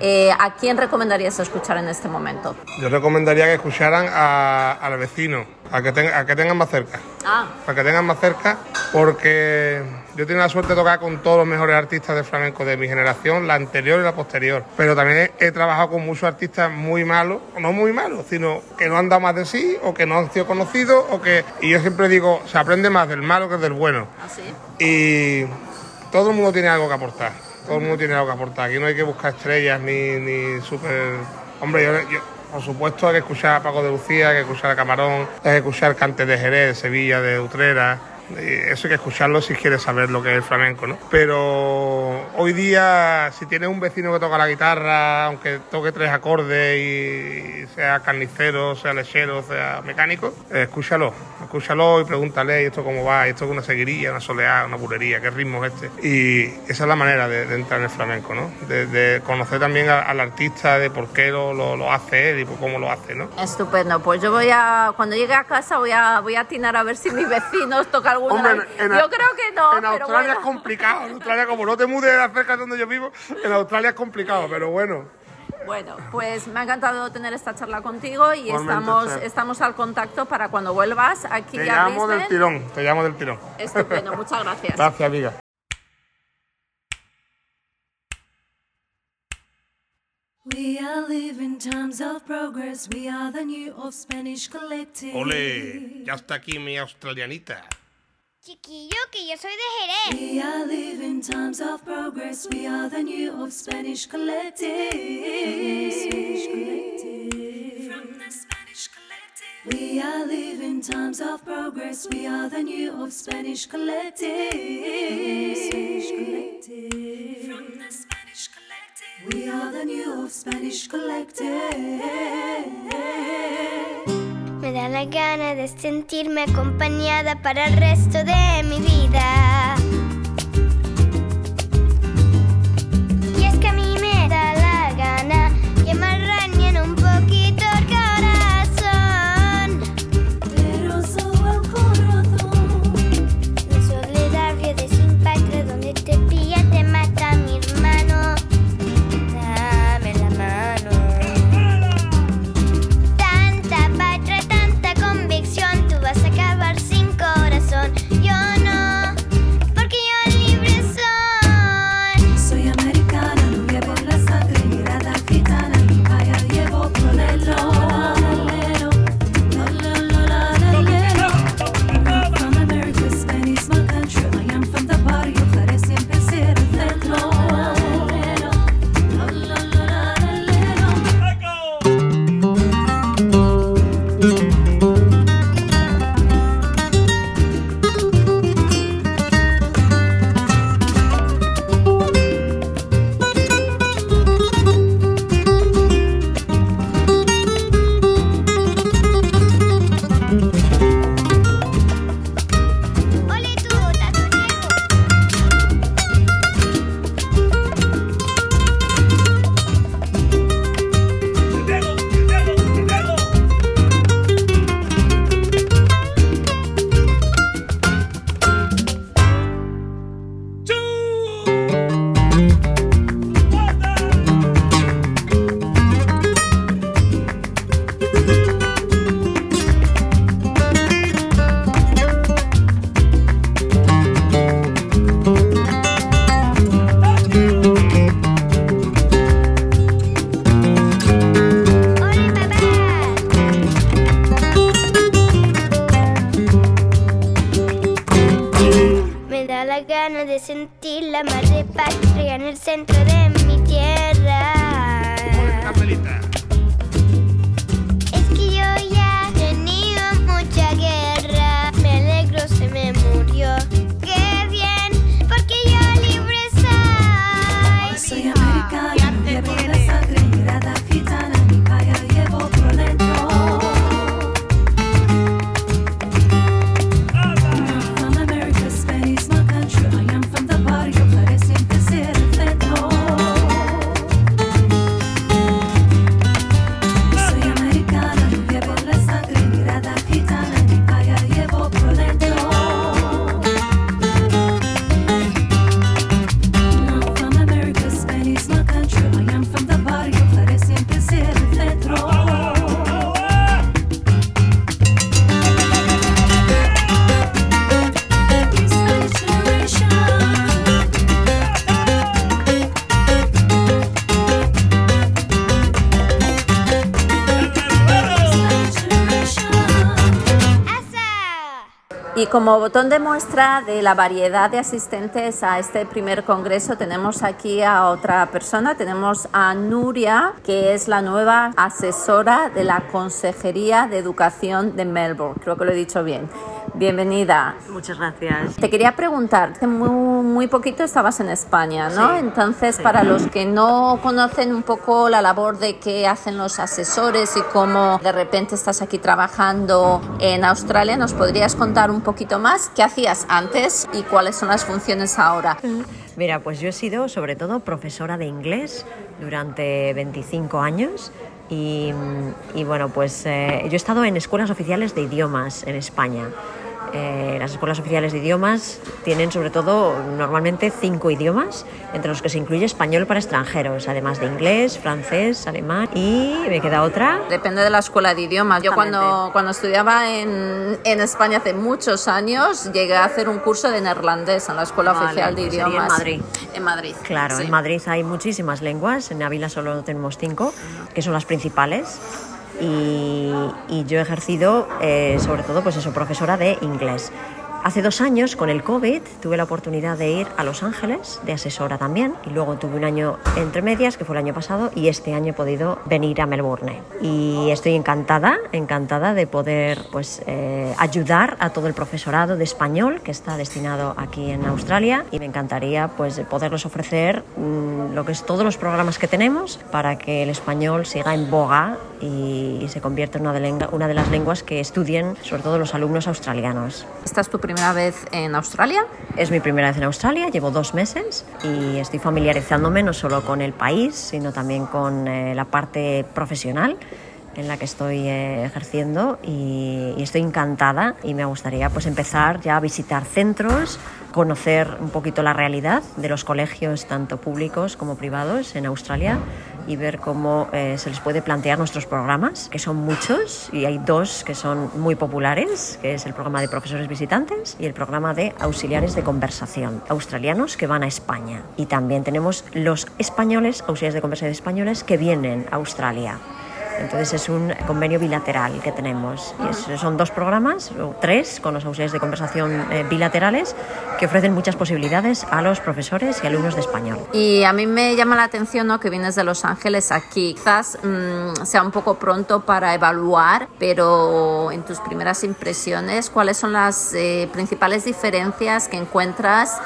eh, ¿a quién recomendarías escuchar en este momento? Yo recomendaría que escucharan a- al vecino, a que, ten- a que tengan más cerca. Ah, para que tengan más cerca, porque yo tengo la suerte de tocar con todos los mejores artistas de flamenco de mi generación, la anterior y la posterior. Pero también he, he trabajado con muchos artistas muy malos, no muy malos, sino que no han dado más de sí, o que no han sido conocidos, o que. Y yo siempre digo, se aprende más del malo que del bueno. así. Y todo el mundo tiene algo que aportar. Todo el mundo tiene algo que aportar. Aquí no hay que buscar estrellas ni, ni súper. Hombre, yo, yo- por supuesto hay que escuchar a Paco de Lucía, hay que escuchar a Camarón, hay que escuchar Cantes de Jerez, de Sevilla, de Utrera. Y Eso hay que escucharlo si quieres saber lo que es el flamenco, ¿no? Pero hoy día, si tienes un vecino que toca la guitarra, aunque toque tres acordes y sea carnicero, sea lechero, sea mecánico, eh, escúchalo, escúchalo y pregúntale, ¿y esto cómo va? ¿Y esto es una seguiría, una soleá, una bulería? ¿Qué ritmo es este? Y esa es la manera de, de entrar en el flamenco, ¿no? De, de conocer también a- al artista, de por qué lo, lo- lo hace él y por cómo lo hace, ¿no? Estupendo, pues yo voy a, cuando llegue a casa voy a, voy a atinar a ver si mis vecinos toca alguna. Hombre, en- yo creo que no, En pero Australia bueno. es complicado. En Australia, como no te mudes de cerca de donde yo vivo, en Australia es complicado, pero bueno. Bueno, pues me ha encantado tener esta charla contigo y Igualmente, estamos, estamos al contacto para cuando vuelvas aquí Te a llamo del Brisbane. tirón, te llamo del tirón. Estupendo, muchas gracias. Gracias, amiga. We are living times of progress. We are the new of Spanish collective. Ole, ya está aquí mi australianita. Chiquillo, que yo soy de Jerez. We are living times of progress. We are the new of Spanish collective. From the Spanish collective. We are living times of progress. We are the new of Spanish collective. From the Spanish collective. We are the new of Spanish collective. Me da la gana de sentirme acompañada para el resto de mi vida. Y como botón de muestra de la variedad de asistentes a este primer congreso, tenemos aquí a otra persona. Tenemos a Nuria, que es la nueva asesora de la Consejería de Educación de Melbourne. Creo que lo he dicho bien. Bienvenida. Muchas gracias. Te quería preguntar, hace muy, muy poquito estabas en España, ¿no? Sí, Entonces, sí. para los que no conocen un poco la labor de qué hacen los asesores y cómo de repente estás aquí trabajando en Australia, ¿nos podrías contar un poquito más qué hacías antes y cuáles son las funciones ahora? Mira, pues yo he sido sobre todo profesora de inglés durante 25 años y, y bueno, pues eh, yo he estado en escuelas oficiales de idiomas en España. Eh, las escuelas oficiales de idiomas tienen sobre todo normalmente cinco idiomas, entre los que se incluye español para extranjeros, además de inglés, francés, alemán y me queda otra. Depende de la escuela de idiomas. Yo cuando, cuando estudiaba en, en España hace muchos años llegué a hacer un curso de neerlandés en la Escuela Vale, Oficial de pues sería en Idiomas. Madrid. En Madrid. Claro, sí. en Madrid hay muchísimas lenguas, en Ávila solo tenemos cinco, que son las principales. Y, yo he ejercido, eh, sobre todo, pues eso, profesora de inglés. Hace dos años, con el COVID, tuve la oportunidad de ir a Los Ángeles, de asesora también, y luego tuve un año entre medias, que fue el año pasado, y este año he podido venir a Melbourne. Y estoy encantada, encantada de poder pues, eh, ayudar a todo el profesorado de español que está destinado aquí en Australia, y me encantaría pues, poderles ofrecer mm, lo que es todos los programas que tenemos para que el español siga en boga y, se convierta en una de, una de las lenguas que estudien, sobre todo los alumnos australianos. ¿Esta es tu primera vez en Australia? Es mi primera vez en Australia, llevo dos meses y estoy familiarizándome no solo con el país, sino también con eh, la parte profesional en la que estoy eh, ejerciendo y, y estoy encantada y me gustaría pues empezar ya a visitar centros, conocer un poquito la realidad de los colegios tanto públicos como privados en Australia y ver cómo eh, se les puede plantear nuestros programas, que son muchos y hay dos que son muy populares, que es el programa de profesores visitantes y el programa de auxiliares de conversación australianos que van a España. Y también tenemos los españoles, auxiliares de conversación españoles, que vienen a Australia. Entonces es un convenio bilateral que tenemos. Y es- son dos programas, o tres, con los auxiliares de conversación eh, bilaterales, que ofrecen muchas posibilidades a los profesores y alumnos de español. Y a mí me llama la atención ¿no? que vienes de Los Ángeles aquí. Quizás mm, sea un poco pronto para evaluar, pero en tus primeras impresiones, ¿cuáles son las eh, principales diferencias que encuentras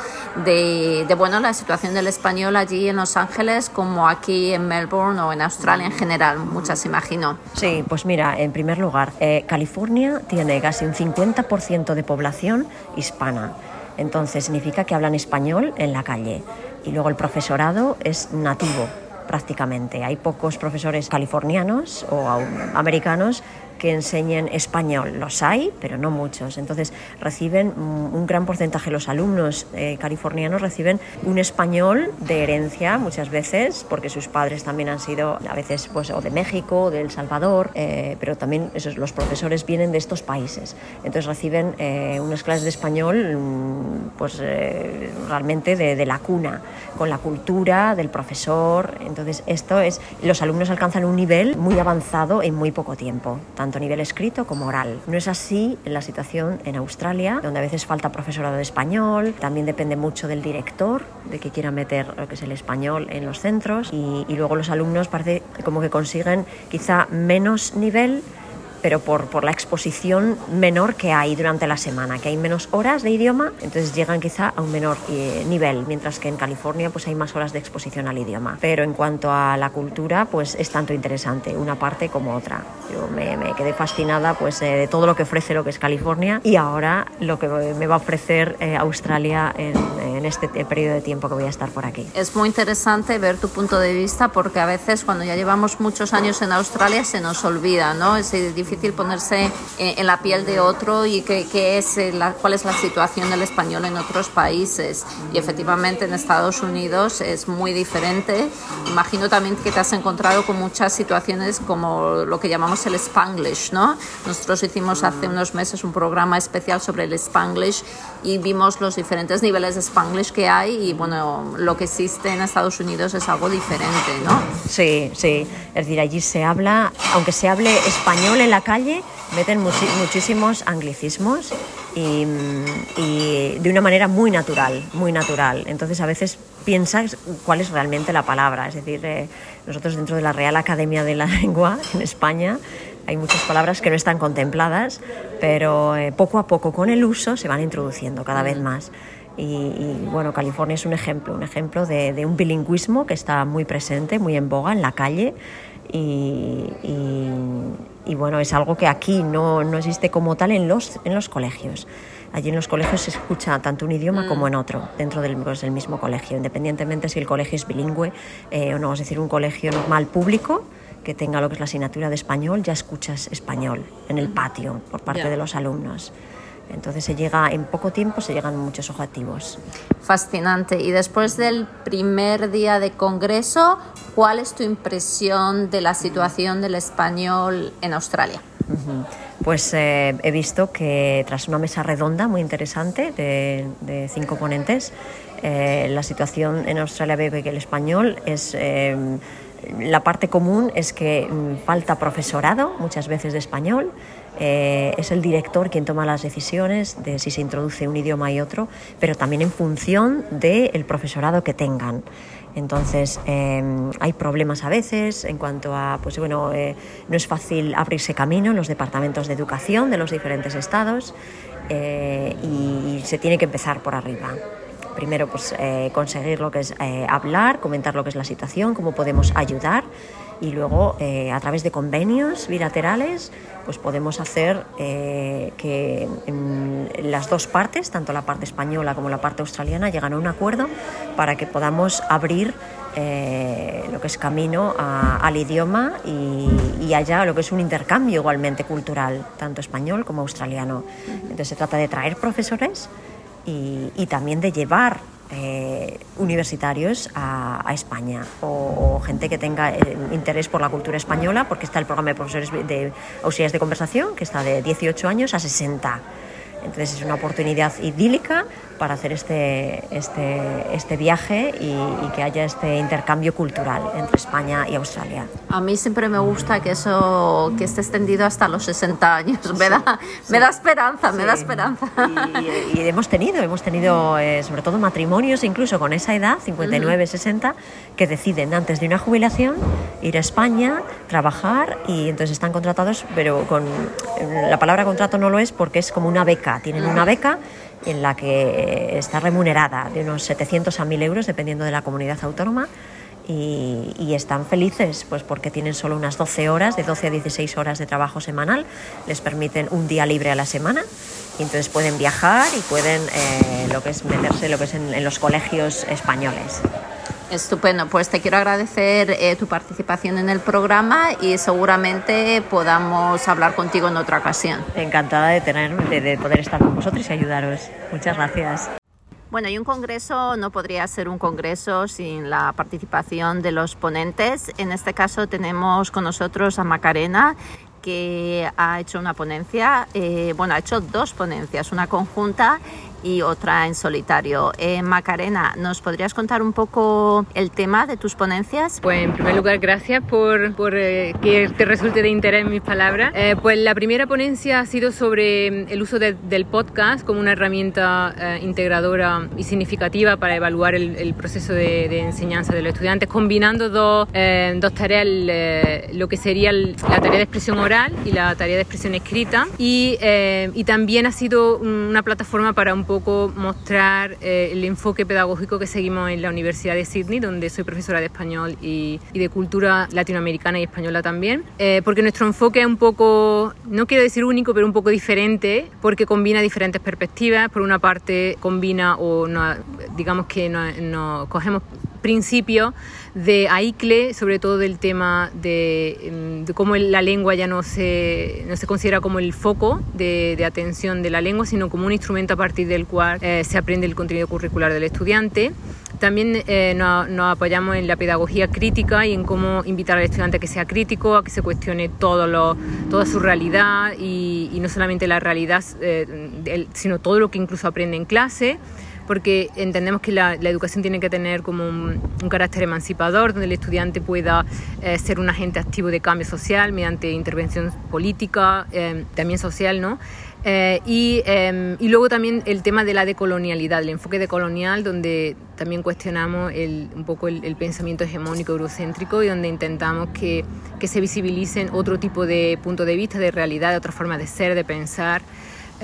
de, de, bueno, la situación del español allí en Los Ángeles como aquí en Melbourne o en Australia en general? Muchas imagino. Sí, pues mira, en primer lugar, eh, California tiene casi un 50% de población hispana. Entonces significa que hablan español en la calle. Y luego el profesorado es nativo prácticamente. Hay pocos profesores californianos o americanos que enseñen español. Los hay, pero no muchos. Entonces reciben un gran porcentaje, los alumnos eh, californianos reciben un español de herencia muchas veces, porque sus padres también han sido a veces pues, o de México, o de El Salvador, eh, pero también esos, los profesores vienen de estos países. Entonces reciben eh, unas clases de español mm, pues, eh, realmente de, de la cuna, con la cultura del profesor. Entonces esto es, los alumnos alcanzan un nivel muy avanzado en muy poco tiempo, tanto a nivel escrito como oral. No es así en la situación en Australia, donde a veces falta profesorado de español, también depende mucho del director, de que quiera meter lo que es el español en los centros y, y luego los alumnos parece como que consiguen quizá menos nivel pero por, por, la exposición menor que hay durante la semana, que hay menos horas de idioma, entonces llegan quizá a un menor eh, nivel, mientras que en California pues hay más horas de exposición al idioma. Pero en cuanto a la cultura, pues es tanto interesante, una parte como otra. Yo me, me quedé fascinada pues eh, de todo lo que ofrece lo que es California y ahora lo que me va a ofrecer eh, Australia en, en este periodo de tiempo que voy a estar por aquí. Es muy interesante ver tu punto de vista porque a veces cuando ya llevamos muchos años en Australia se nos olvida, ¿no? Es difícil ponerse en la piel de otro y qué, es la, cuál es la situación del español en otros países. Y efectivamente en Estados Unidos es muy diferente. Imagino también que te has encontrado con muchas situaciones como lo que llamamos el Spanglish, ¿no? Nosotros hicimos hace unos meses un programa especial sobre el Spanglish y vimos los diferentes niveles de Spanglish que hay y bueno, lo que existe en Estados Unidos es algo diferente, ¿no? Sí, sí. Es decir, allí se habla, aunque se hable español en la calle, meten muchísimos anglicismos y, y, de una manera muy natural, muy natural. Entonces a veces piensas cuál es realmente la palabra. Es decir, eh, nosotros dentro de la Real Academia de la Lengua en España hay muchas palabras que no están contempladas, pero eh, poco a poco con el uso se van introduciendo cada vez más. Y, y, bueno, California es un ejemplo, un ejemplo de, de, un bilingüismo que está muy presente, muy en boga en la calle y, y, y bueno, es algo que aquí no, no, existe como tal en los, en los colegios. Allí en los colegios se escucha tanto un idioma mm. como en otro, dentro del, pues, del, mismo colegio, independientemente si el colegio es bilingüe eh, o no, es decir, un colegio normal público que tenga lo que es la asignatura de español, ya escuchas español en el patio por parte yeah. de los alumnos. Entonces se llega en poco tiempo, se llegan muchos objetivos. Fascinante. Y después del primer día de congreso, ¿cuál es tu impresión de la situación del español en Australia? Pues eh, he visto que tras una mesa redonda muy interesante de, de cinco ponentes, eh, la situación en Australia ve que el español es... Eh, la parte común es que mm, falta profesorado muchas veces de español, eh, es el director quien toma las decisiones de si se introduce un idioma y otro, pero también en función del de profesorado que tengan. Entonces, eh, hay problemas a veces en cuanto a, pues bueno, eh, no es fácil abrirse camino en los departamentos de educación de los diferentes estados eh, y se tiene que empezar por arriba primero pues conseguir lo que es hablar, comentar lo que es la situación, cómo podemos ayudar y luego eh, a través de convenios bilaterales pues podemos hacer eh, que las dos partes, tanto la parte española como la parte australiana, llegan a un acuerdo para que podamos abrir eh, lo que es camino al idioma y, y, allá lo que es un intercambio igualmente cultural, tanto español como australiano. Entonces se trata de traer profesores y, y también de llevar eh, universitarios a, España o, o, gente que tenga eh, interés por la cultura española, porque está el programa de profesores de auxiliares de conversación, que está de 18 años a 60. Entonces es una oportunidad idílica para hacer este, este, este viaje y, y, que haya este intercambio cultural entre España y Australia. A mí siempre me gusta que eso que esté extendido hasta los 60 años. Me da, sí. me da esperanza, sí. me da esperanza. Y, y, hemos tenido, hemos tenido eh, sobre todo matrimonios incluso con esa edad, 59, uh -huh. 60, que deciden antes de una jubilación ir a España, trabajar y entonces están contratados, pero con la palabra contrato no lo es porque es como una beca. Tienen una beca en la que está remunerada de unos 700 a 1.000 euros, dependiendo de la comunidad autónoma, y, están felices pues porque tienen solo unas 12 horas, de 12 a 16 horas de trabajo semanal, les permiten un día libre a la semana, y entonces pueden viajar y pueden eh, lo que es meterse lo que es en los colegios españoles. Estupendo, pues te quiero agradecer eh, tu participación en el programa y seguramente podamos hablar contigo en otra ocasión. Encantada de, tener, de, de poder estar con vosotros y ayudaros. Muchas gracias. Bueno, y un congreso no podría ser un congreso sin la participación de los ponentes. En este caso tenemos con nosotros a Macarena, que ha hecho una ponencia, eh, bueno, ha hecho dos ponencias, una conjunta y otra en solitario. Eh, Macarena, ¿nos podrías contar un poco el tema de tus ponencias? Pues en primer lugar, gracias por, por eh, que te resulte de interés mis palabras. Eh, pues la primera ponencia ha sido sobre mm, el uso del podcast como una herramienta eh, integradora y significativa para evaluar el, el proceso de, de, enseñanza de los estudiantes, combinando dos, dos tareas, lo que sería la tarea de expresión oral y la tarea de expresión escrita. Y, y también ha sido una plataforma para un poco mostrar el enfoque pedagógico que seguimos en la Universidad de Sydney, donde soy profesora de español y, y de cultura latinoamericana y española también, eh, porque nuestro enfoque es un poco, no quiero decir único, pero un poco diferente, porque combina diferentes perspectivas. Por una parte, combina o no, digamos que nos no, cogemos principios de AICLE, sobre todo del tema de, de, cómo la lengua ya no se, no se considera como el foco de, atención de la lengua, sino como un instrumento a partir del cual eh, se aprende el contenido curricular del estudiante. También eh, nos, apoyamos en la pedagogía crítica y en cómo invitar al estudiante a que sea crítico, a que se cuestione todo lo, toda su realidad y, y no solamente la realidad, eh, sino todo lo que incluso aprende en clase porque entendemos que la, la, educación tiene que tener como un, un carácter emancipador, donde el estudiante pueda eh, ser un agente activo de cambio social mediante intervención política, eh, también social, ¿no? Eh, y, eh, y, luego también el tema de la decolonialidad, el enfoque decolonial, donde también cuestionamos el, un poco el, el, pensamiento hegemónico eurocéntrico y donde intentamos que, que, se visibilicen otro tipo de punto de vista, de realidad, de otra forma de ser, de pensar,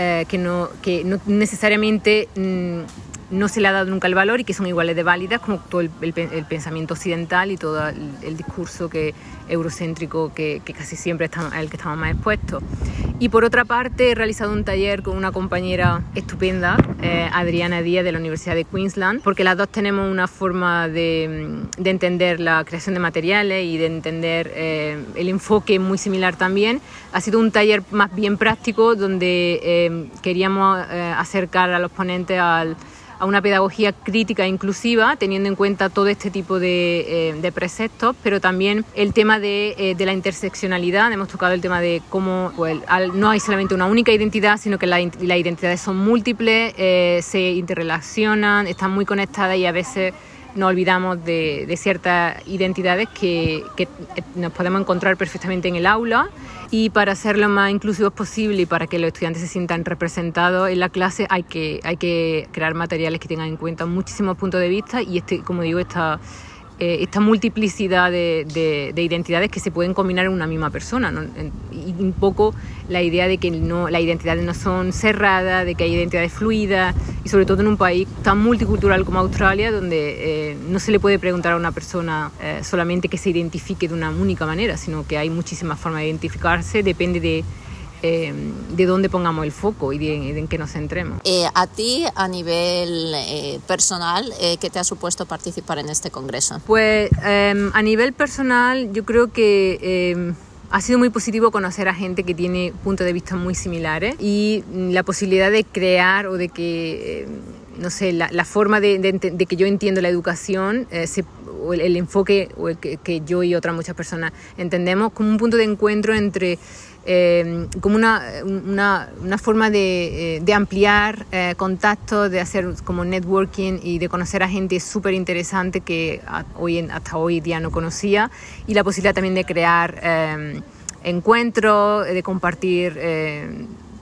eh, que, no, que no necesariamente mmm, no se le ha dado nunca el valor y que son iguales de válidas como todo el, pensamiento occidental y todo el, discurso que, eurocéntrico que, casi siempre está, que estamos más expuestos. Y por otra parte he realizado un taller con una compañera estupenda, eh, Adriana Díaz de la Universidad de Queensland, porque las dos tenemos una forma de, de entender la creación de materiales y de entender eh, el enfoque muy similar también. Ha sido un taller más bien práctico donde eh, queríamos acercar a los ponentes al a una pedagogía crítica e inclusiva, teniendo en cuenta todo este tipo de, eh, de preceptos, pero también el tema de, eh, de, la interseccionalidad. Hemos tocado el tema de cómo pues, no hay solamente una única identidad, sino que la, las identidades son múltiples, eh, se interrelacionan, están muy conectadas y a veces nos olvidamos de, ciertas identidades que, que, nos podemos encontrar perfectamente en el aula. Y para ser lo más inclusivos posible y para que los estudiantes se sientan representados en la clase hay que, hay que crear materiales que tengan en cuenta muchísimos puntos de vista. Y este, como digo, esta eh, esta multiplicidad de, de, de, identidades que se pueden combinar en una misma persona. ¿no? Y un poco la idea de que no, las identidades no son cerradas, de que hay identidades fluidas y sobre todo en un país tan multicultural como Australia, donde eh, no se le puede preguntar a una persona eh, solamente que se identifique de una única manera, sino que hay muchísimas formas de identificarse, depende de eh, de dónde pongamos el foco y de, de en qué nos centremos. Eh, a ti, a nivel eh, personal, eh, ¿qué te ha supuesto participar en este congreso? Pues em, a nivel personal, yo creo que em, ha sido muy positivo conocer a gente que tiene puntos de vista muy similares y la posibilidad de crear o de que, no sé, la, la forma de, de, de, que yo entiendo la educación, eh, se, o el, el, enfoque o el que, que, yo y otras muchas personas entendemos como un punto de encuentro entre eh, como una, una, una, forma de, eh, de ampliar eh, contactos, de hacer como networking y de conocer a gente súper interesante que hoy en, hasta hoy día no conocía y la posibilidad también de crear eh, encuentros, de compartir pues,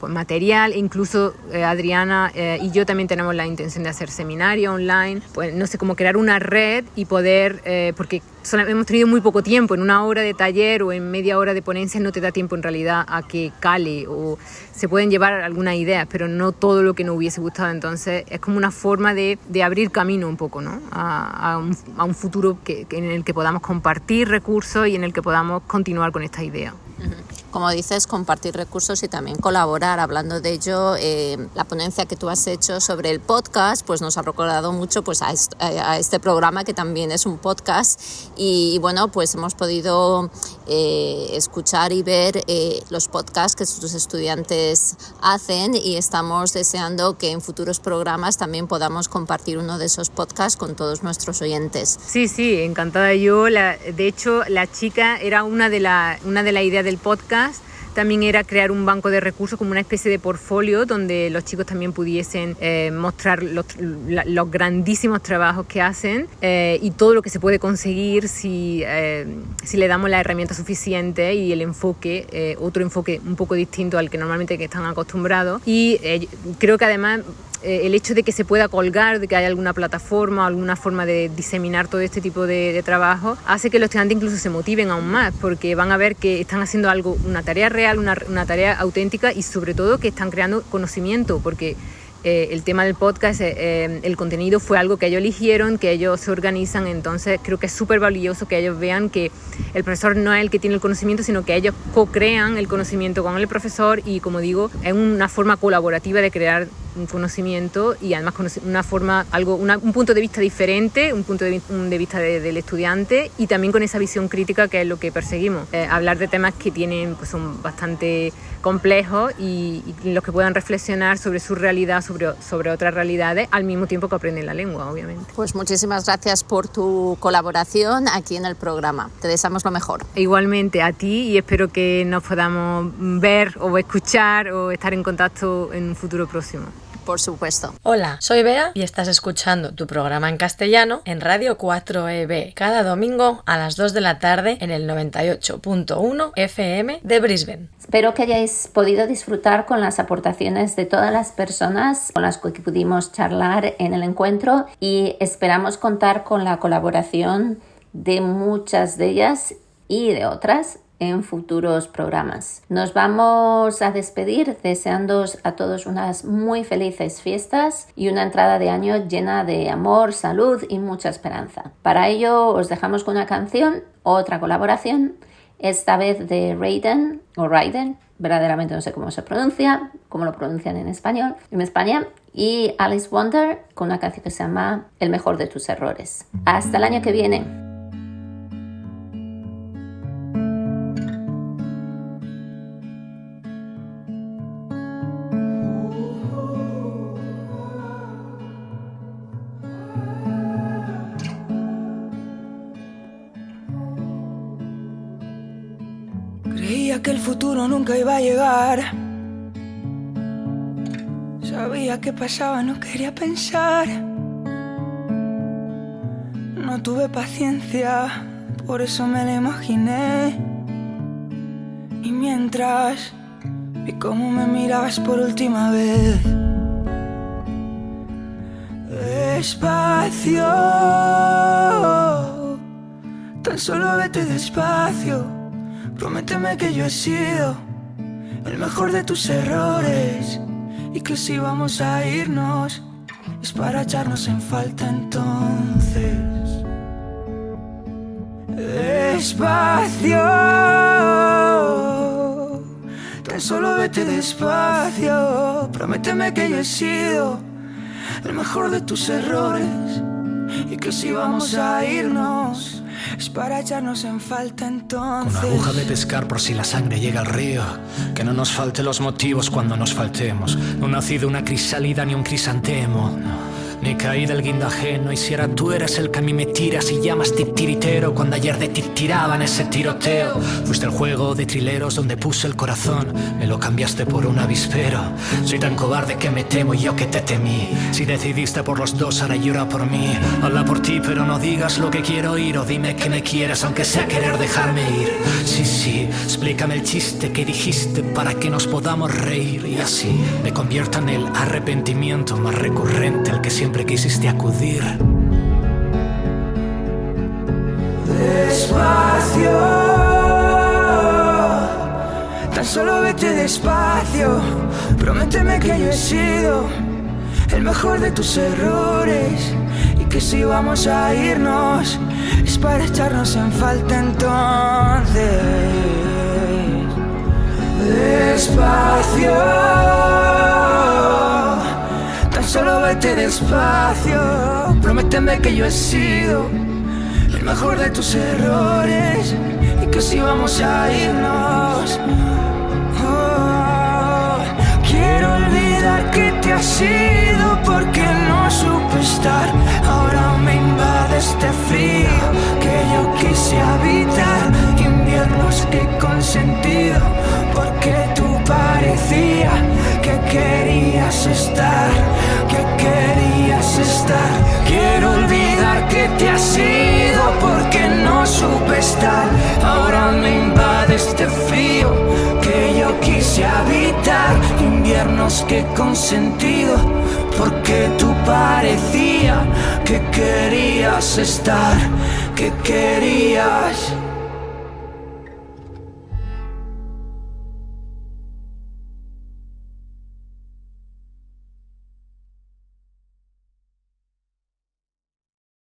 material, incluso eh, Adriana eh, y yo también tenemos la intención de hacer seminario online, pues no sé, cómo crear una red y poder, eh, porque hemos tenido muy poco tiempo, en una hora de taller o en media hora de ponencia no te da tiempo en realidad a que cale o se pueden llevar algunas ideas, pero no todo lo que nos hubiese gustado, entonces es como una forma de, de abrir camino un poco, ¿no? A, a, un, a un, futuro que, en el que podamos compartir recursos y en el que podamos continuar con esta idea. Como dices, compartir recursos y también colaborar. Hablando de ello, eh, la ponencia que tú has hecho sobre el podcast, pues nos ha recordado mucho pues, a, est a este programa que también es un podcast. Y, y bueno, pues hemos podido eh, escuchar y ver eh, los podcasts que sus estudiantes hacen y estamos deseando que en futuros programas también podamos compartir uno de esos podcasts con todos nuestros oyentes. Sí, sí, encantada yo. La, de hecho, la chica era una de las una de la ideas del podcast también era crear un banco de recursos como una especie de portfolio donde los chicos también pudiesen eh, mostrar los, los grandísimos trabajos que hacen eh, y todo lo que se puede conseguir si, eh, si le damos la herramienta suficiente y el enfoque, eh, otro enfoque un poco distinto al que normalmente que están acostumbrados. Y eh, creo que además eh, el hecho de que se pueda colgar, de que haya alguna plataforma, alguna forma de diseminar todo este tipo de, trabajo, hace que los estudiantes incluso se motiven aún más, porque van a ver que están haciendo algo, una tarea real, una, tarea auténtica y sobre todo que están creando conocimiento, porque eh, el tema del podcast, eh, el contenido fue algo que ellos eligieron, que ellos se organizan, entonces creo que es súper valioso que ellos vean que el profesor no es el que tiene el conocimiento, sino que ellos co-crean el conocimiento con el profesor y como digo, es una forma colaborativa de crear conocimiento y además una forma, algo, una- un punto de vista diferente, un punto de, vi- un de vista de- del estudiante y también con esa visión crítica que es lo que perseguimos. Eh, hablar de temas que tienen, pues son bastante complejos y, y los que puedan reflexionar sobre su realidad, sobre, sobre otras realidades, al mismo tiempo que aprenden la lengua, obviamente. Pues muchísimas gracias por tu colaboración aquí en el programa. Te deseamos lo mejor. Igualmente a ti y espero que nos podamos ver o escuchar o estar en contacto en un futuro próximo. Por supuesto. Hola, soy Bea y estás escuchando tu programa en castellano en Radio 4EB cada domingo a las 2 de la tarde en el 98.1 FM de Brisbane. Espero que hayáis podido disfrutar con las aportaciones de todas las personas con las que pudimos charlar en el encuentro y esperamos contar con la colaboración de muchas de ellas y de otras en futuros programas. Nos vamos a despedir deseándoos a todos unas muy felices fiestas y una entrada de año llena de amor, salud y mucha esperanza. Para ello os dejamos con una canción, otra colaboración, esta vez de Raiden o Raiden, verdaderamente no sé cómo se pronuncia, cómo lo pronuncian en español, en España, y Alice Wonder con una canción que se llama El mejor de tus errores. Hasta el año que viene. Iba a llegar. Sabía que pasaba, no quería pensar. No tuve paciencia, por eso me la imaginé. Y mientras vi cómo me mirabas por última vez. Despacio, tan solo vete despacio. Prométeme que yo he sido el mejor de tus errores y que si vamos a irnos es para echarnos en falta entonces. Despacio, tan solo vete despacio. Prométeme que yo he sido el mejor de tus errores y que si vamos a irnos es para echarnos en falta entonces. Una aguja de pescar por si la sangre llega al río. Que no nos falte los motivos cuando nos faltemos. No ha nacido una crisálida ni un crisantemo. Ni caí del guindo ajeno. Y si ahora tú eres el que a mí me tiras y llamas titiritero. Cuando ayer de ti tiraban ese tiroteo. Fuiste el juego de trileros donde puse el corazón. Me lo cambiaste por un avispero. Soy tan cobarde que me temo yo que te temí. Si decidiste por los dos, ahora llora por mí. Habla por ti, pero no digas lo que quiero oír. O dime que me quieres, aunque sea querer dejarme ir. Sí, sí, explícame el chiste que dijiste para que nos podamos reír. Y así me convierta en el arrepentimiento más recurrente al que siempre quisiste acudir. Despacio, tan solo vete despacio. Prométeme que yo he sido el mejor de tus errores y que si vamos a irnos es para echarnos en falta entonces. Despacio, Solo vete despacio, prométeme que yo he sido el mejor de tus errores y que si vamos a irnos. Oh, quiero olvidar que te has sido porque no supe estar. Ahora me invade este frío que yo quise habitar. Inviernos que consentido porque tú parecía que querías estar querías estar. Quiero olvidar que te has ido porque no supe estar. Ahora me invade este frío que yo quise habitar. Inviernos que consentido porque tú parecía que querías estar, que querías.